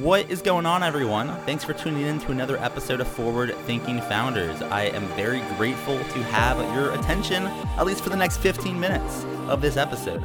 What is going on, everyone? Thanks for tuning in to another episode of Forward Thinking Founders. I am very grateful to have your attention, at least for the next 15 minutes of this episode.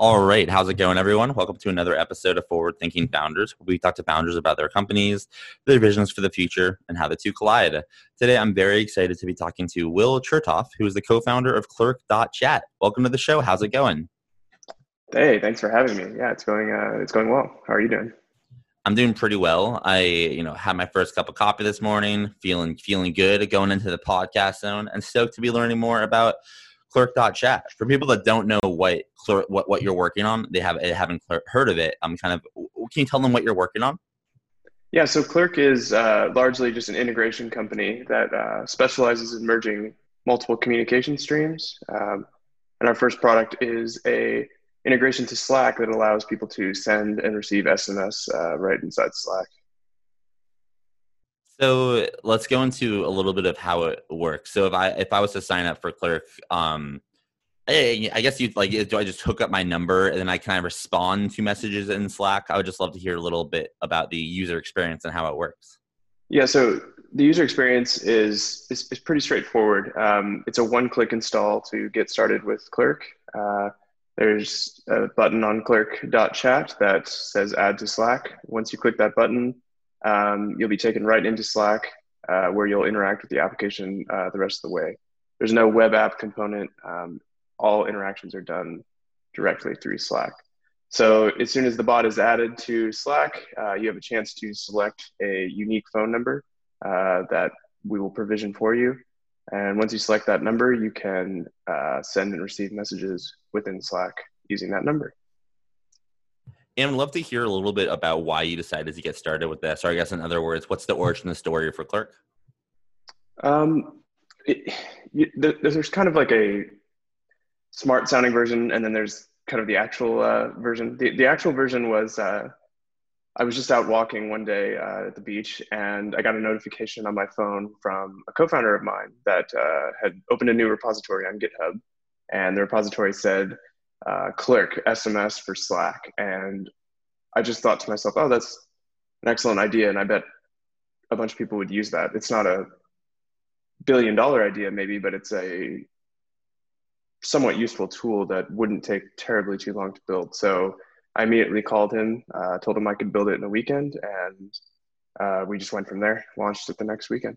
All right. How's it going, everyone? Welcome to another episode of Forward Thinking Founders. We talk to founders about their companies, their visions for the future, and how the two collide. Today, I'm very excited to be talking to Will Chertoff, who is the co founder of Clerk.chat. Welcome to the show. How's it going? Hey, thanks for having me. Yeah, it's going, uh, it's going well. How are you doing? I'm doing pretty well. I, you know, had my first cup of coffee this morning, feeling feeling good going into the podcast zone, and stoked to be learning more about clerk.chat for people that don't know what clerk what, what you're working on they have haven't heard of it i'm kind of can you tell them what you're working on? Yeah so clerk is uh, largely just an integration company that uh, specializes in merging multiple communication streams um, and our first product is a integration to slack that allows people to send and receive sms uh, right inside slack so let's go into a little bit of how it works. So if I if I was to sign up for Clerk, um, I, guess you like do I just hook up my number and then I kind of respond to messages in Slack? I would just love to hear a little bit about the user experience and how it works. Yeah, so the user experience is is, is pretty straightforward. Um, it's a one-click install to get started with Clerk. Uh, there's a button on clerk.chat that says add to Slack. Once you click that button, um, you'll be taken right into Slack uh, where you'll interact with the application uh, the rest of the way. There's no web app component. Um, all interactions are done directly through Slack. So as soon as the bot is added to Slack, uh, you have a chance to select a unique phone number uh, that we will provision for you. And once you select that number, you can uh, send and receive messages within Slack using that number. And I'd love to hear a little bit about why you decided to get started with this. Or I guess in other words, what's the origin of the story for Clerk? Um, it, there's kind of like a smart sounding version, and then there's kind of the actual uh, version. The, the actual version was uh, I was just out walking one day uh, at the beach, and I got a notification on my phone from a co-founder of mine that uh, had opened a new repository on GitHub, and the repository said uh, Clerk SMS for Slack, and I just thought to myself, oh, that's an excellent idea, and I bet a bunch of people would use that. It's not a billion dollar idea, maybe, but it's a somewhat useful tool that wouldn't take terribly too long to build. So I immediately called him, uh, told him I could build it in a weekend, and uh, we just went from there. Launched it the next weekend.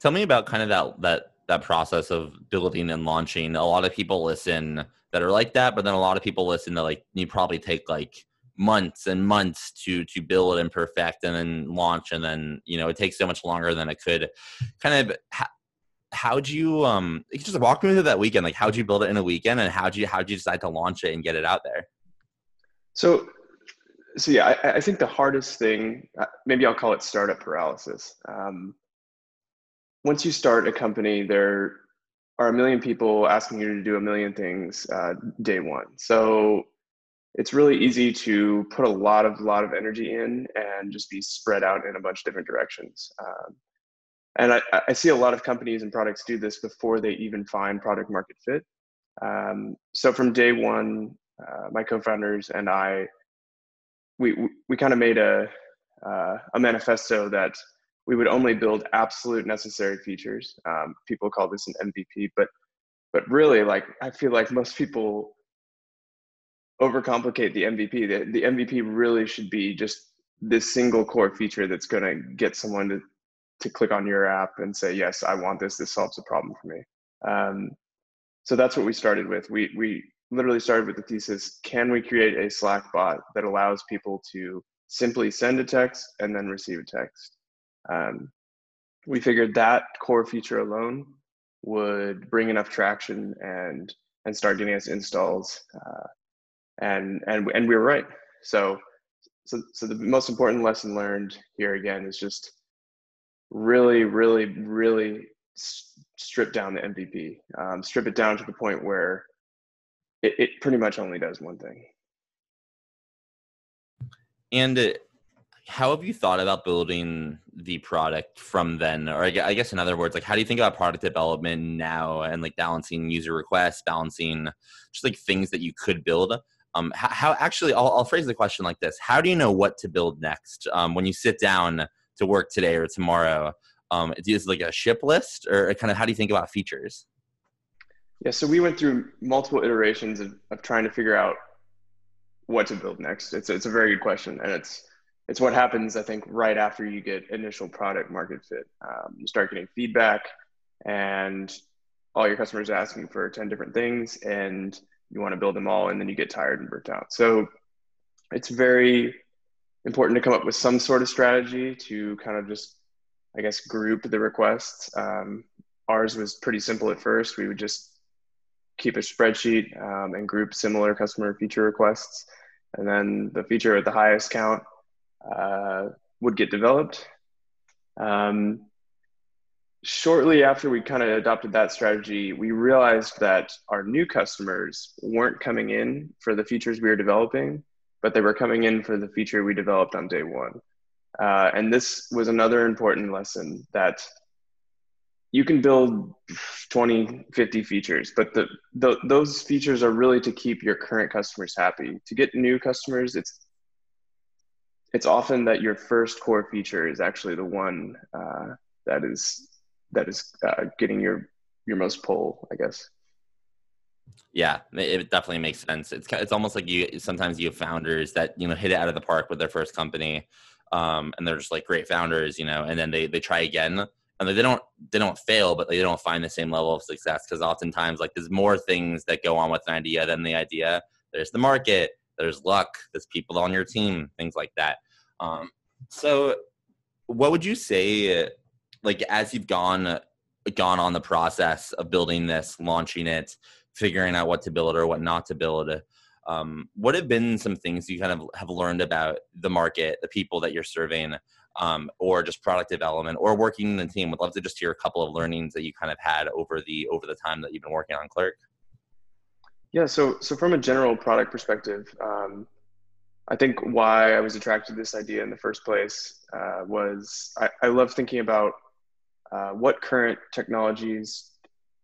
Tell me about kind of that that that process of building and launching. A lot of people listen that are like that, but then a lot of people listen to like you probably take like months and months to to build and perfect and then launch and then you know it takes so much longer than it could. Kind of how, how'd you um you just walk me through that weekend. Like how'd you build it in a weekend and how'd you how'd you decide to launch it and get it out there? So so yeah i, I think the hardest thing uh, maybe i'll call it startup paralysis. Um, once you start a company there are a million people asking you to do a million things uh, day one. So it's really easy to put a lot of lot of energy in and just be spread out in a bunch of different directions. Um, and I, I, see a lot of companies and products do this before they even find product market fit. Um, so from day one, uh, my co-founders and I, we we, we kind of made a uh, a manifesto that we would only build absolute necessary features. Um, people call this an MVP, but but really, like I feel like most people overcomplicate the MVP. The, the MVP really should be just this single core feature that's going to get someone to to click on your app and say, "Yes, I want this. This solves a problem for me." Um, so that's what we started with. We we literally started with the thesis can we create a Slack bot that allows people to simply send a text and then receive a text? Um, we figured that core feature alone would bring enough traction and and start getting us installs uh, and and and we were right. So so so the most important lesson learned here again is just really really really strip down the mvp um, strip it down to the point where it, it pretty much only does one thing. And uh, how have you thought about building the product from then? Or i guess in other words like how do you think about product development now and like balancing user requests balancing just like things that you could build? Um how, actually I'll, I'll, phrase the question like this. How do you know what to build next? Um, when you sit down to work today or tomorrow um is like a ship list? Or kind of how do you think about features? Yeah so we went through multiple iterations of, of trying to figure out what to build next. It's, it's a very good question and it's it's what happens, I think, right after you get initial product market fit. Um, you start getting feedback, and all your customers are asking for 10 different things, and you want to build them all, and then you get tired and burnt out. So it's very important to come up with some sort of strategy to kind of just, I guess, group the requests. Um, ours was pretty simple at first. We would just keep a spreadsheet um, and group similar customer feature requests. And then the feature at the highest count uh, would get developed. Um, shortly after we kind of adopted that strategy, we realized that our new customers weren't coming in for the features we were developing, but they were coming in for the feature we developed on day one. Uh, and this was another important lesson that you can build 20 50 features but the, the, those features are really to keep your current customers happy to get new customers it's it's often that your first core feature is actually the one uh, that is that is uh, getting your your most pull, I guess. Yeah, it definitely makes sense. It's it's almost like you sometimes you have founders that you know hit it out of the park with their first company, um, and they're just like great founders, you know, and then they they try again and they don't they don't fail, but they don't find the same level of success because oftentimes like there's more things that go on with an idea than the idea. There's the market, there's luck, there's people on your team, things like that. Um, so, what would you say, like, as you've gone gone on the process of building this, launching it, figuring out what to build or what not to build? Um, what have been some things you kind of have learned about the market, the people that you're serving, um, or just product development, or working in the team? Would love to just hear a couple of learnings that you kind of had over the over the time that you've been working on Clerk. Yeah, so so from a general product perspective, um, I think why I was attracted to this idea in the first place uh, was I, I, love thinking about uh, what current technologies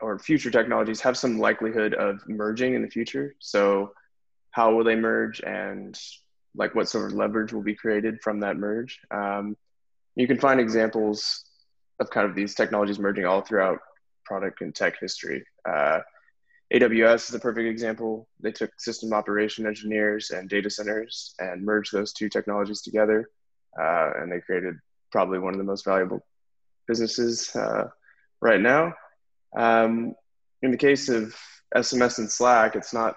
or future technologies have some likelihood of merging in the future. So, how will they merge, and like what sort of leverage will be created from that merge? Um, you can find examples of kind of these technologies merging all throughout product and tech history. Uh, AWS is a perfect example. They took system operation engineers and data centers and merged those two technologies together, uh, and they created probably one of the most valuable businesses uh, right now. Um, in the case of SMS and Slack, it's not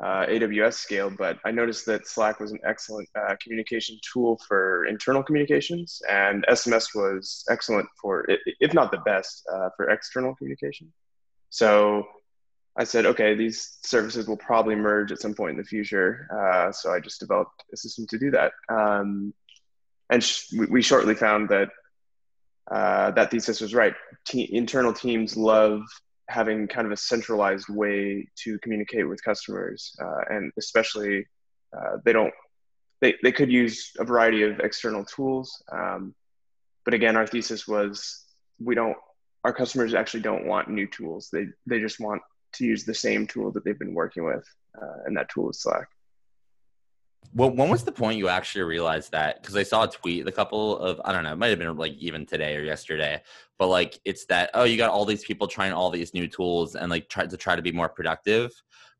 uh, AWS scale, but I noticed that Slack was an excellent uh, communication tool for internal communications, and SMS was excellent for, if not the best, uh, for external communication. So I said, okay, these services will probably merge at some point in the future. Uh, so I just developed a system to do that. Um, and sh- we shortly found that uh, that thesis was right. Te- internal teams love having kind of a centralized way to communicate with customers, uh, and especially uh, they don't. They, they could use a variety of external tools, um, but again, our thesis was we don't. Our customers actually don't want new tools. They they just want to use the same tool that they've been working with, uh, and that tool is Slack. Well, when was the point you actually realized that? Because I saw a tweet a couple of I don't know, it might have been like even today or yesterday, but like it's that oh you got all these people trying all these new tools and like try to try to be more productive.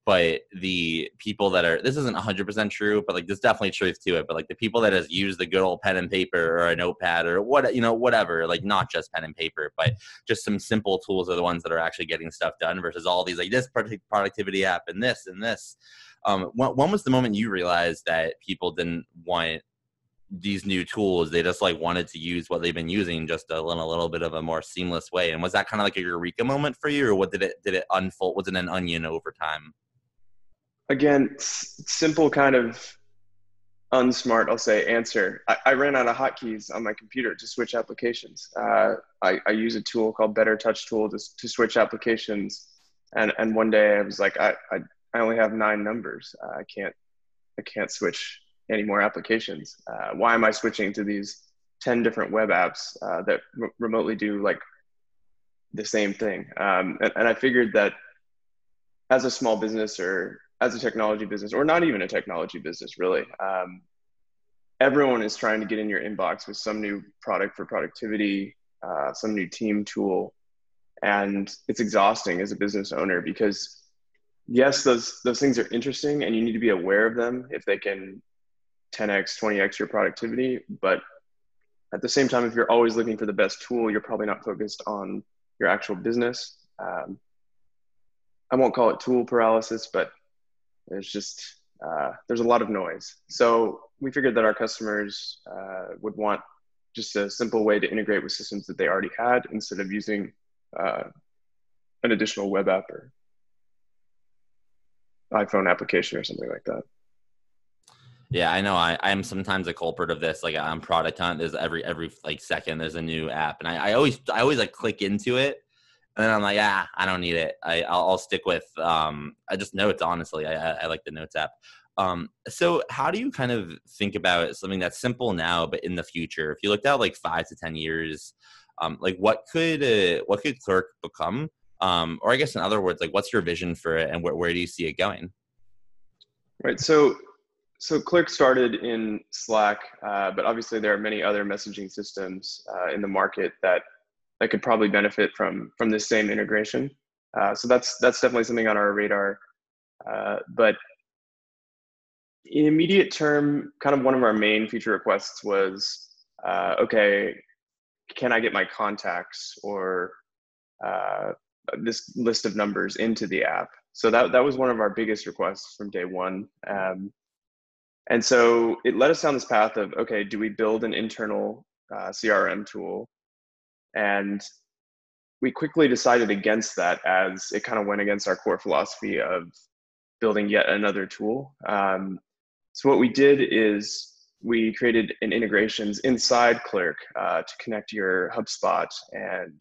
But the people that are this isn't 100% true but like there's definitely truth to it but like the people that has used the good old pen and paper or a notepad or what you know whatever like not just pen and paper but just some simple tools are the ones that are actually getting stuff done versus all these like this productivity app and this and this. Um, when, when was the moment you realized that people didn't want these new tools? They just like wanted to use what they've been using just a little, a little bit of a more seamless way and was that kind of like a eureka moment for you or what did it did it unfold was it an onion over time again s- simple kind of unsmart i'll say answer I, I, ran out of hotkeys on my computer to switch applications uh, I, I, use a tool called BetterTouchTool to, to switch applications and and one day i was like i i, I only have nine numbers uh, i can't i can't switch any more applications? Uh, why am I switching to these 10 different web apps uh, that remotely do like the same thing? Um, and, and I figured that as a small business or as a technology business, or not even a technology business, really, um, everyone is trying to get in your inbox with some new product for productivity, uh, some new team tool. And it's exhausting as a business owner because yes, those those things are interesting, and you need to be aware of them if they can 10x, 20x your productivity. But at the same time, if you're always looking for the best tool, you're probably not focused on your actual business. Um, I won't call it tool paralysis, but there's just uh, there's a lot of noise. So we figured that our customers uh, would want just a simple way to integrate with systems that they already had instead of using uh, an additional web app or iPhone application or something like that. Yeah, I know. I I'm sometimes a culprit of this. Like on product hunt, there's every every like second there's a new app, and I, I always I always like click into it, and then I'm like, ah, I don't need it. I I'll, I'll stick with um I just notes. Honestly, I, I, I like the notes app. Um, so how do you kind of think about something that's simple now, but in the future, if you looked out like five to ten years, um, like what could uh, what could Clerk become? Um, or I guess in other words, like what's your vision for it, and where where do you see it going? Right. So so Clerk started in Slack, uh, but obviously there are many other messaging systems uh, in the market that that could probably benefit from from this same integration. Uh, so that's that's definitely something on our radar. Uh, but in immediate term, kind of one of our main feature requests was, uh, okay, can I get my contacts or uh, this list of numbers into the app? So that that was one of our biggest requests from day one. Um, and so it led us down this path of okay, do we build an internal uh, CRM tool? And we quickly decided against that as it kind of went against our core philosophy of building yet another tool. Um, so what we did is we created an integrations inside Clerk uh, to connect your HubSpot and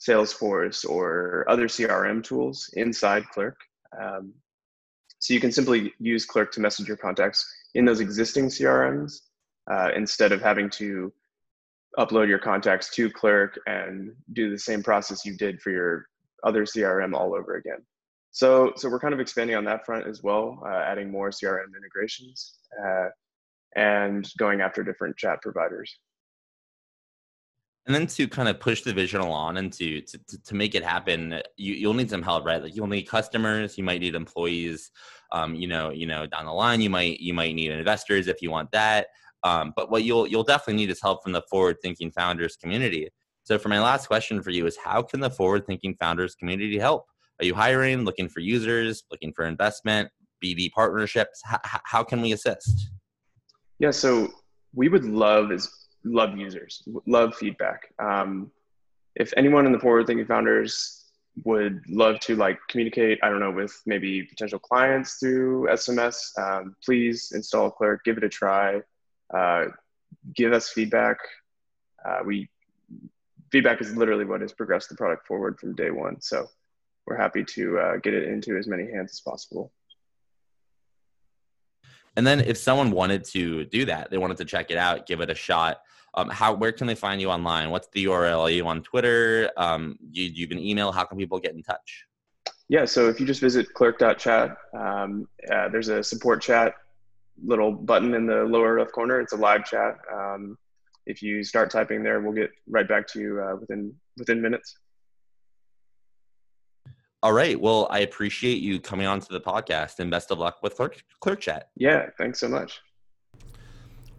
Salesforce or other CRM tools inside Clerk. Um, so you can simply use Clerk to message your contacts in those existing CRMs uh, instead of having to upload your contacts to Clerk and do the same process you did for your other CRM all over again. So, so we're kind of expanding on that front as well, uh, adding more CRM integrations uh, and going after different chat providers. And then to kind of push the vision along and to, to, to make it happen, you, you'll need some help, right? Like you'll need customers, you might need employees, um, you know, you know, down the line, you might you might need investors if you want that. Um, but what you'll you'll definitely need is help from the forward thinking founders community. So for my last question for you is how can the forward thinking founders community help? Are you hiring, looking for users, looking for investment, BD partnerships? H- how can we assist? Yeah, so we would love is love users, love feedback. Um, if anyone in the forward thinking founders would love to like communicate i don't know with maybe potential clients through sms um, please install clerk give it a try uh, give us feedback uh, we feedback is literally what has progressed the product forward from day one so we're happy to uh, get it into as many hands as possible and then if someone wanted to do that they wanted to check it out give it a shot um, how where can they find you online? What's the URL? Are you on Twitter? Um, you, you have an email? How can people get in touch? Yeah, so if you just visit clerk.chat, um, uh, there's a support chat little button in the lower left corner. It's a live chat. Um, if you start typing there, we'll get right back to you uh, within within minutes. all right. Well, I appreciate you coming on to the podcast and best of luck with Clerk, Clerk Chat. Yeah, thanks so much.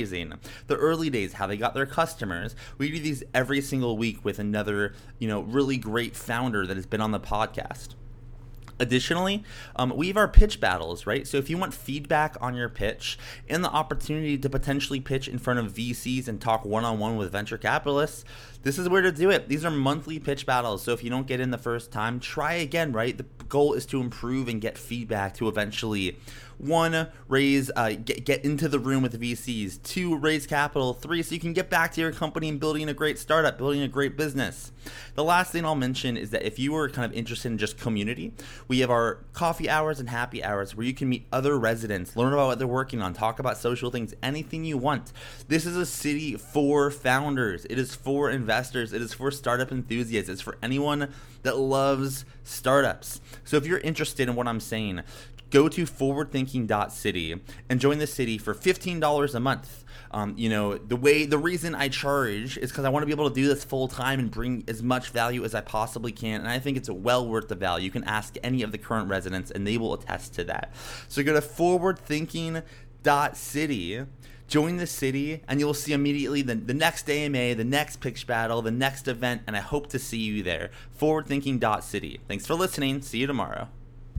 fundraising, the early days, how they got their customers. We do these every single week with another, you know, really great founder that has been on the podcast. Additionally, um, we have our pitch battles, right? So if you want feedback on your pitch and the opportunity to potentially pitch in front of VCs and talk one on one with venture capitalists, this is where to do it. These are monthly pitch battles. So if you don't get in the first time, try again, right? The goal is to improve and get feedback to eventually one, raise, uh, get, get into the room with the VCs. Two, raise capital. Three, so you can get back to your company and building a great startup, building a great business. The last thing I'll mention is that if you are kind of interested in just community, we have our coffee hours and happy hours where you can meet other residents, learn about what they're working on, talk about social things, anything you want. This is a city for founders. It is for investors. It is for startup enthusiasts. It's for anyone that loves startups. So if you're interested in what I'm saying, go to forwardthinking.city and join the city for $15 a month. Um, you know, the way, the reason I charge is because I want to be able to do this full time and bring as much value as I possibly can. And I think it's well worth the value. You can ask any of the current residents and they will attest to that. So go to forwardthinking.city join the city and you'll see immediately the, the next AMA, the next pitch battle, the next event, and I hope to see you there. Forwardthinking.city. Thanks for listening. See you tomorrow.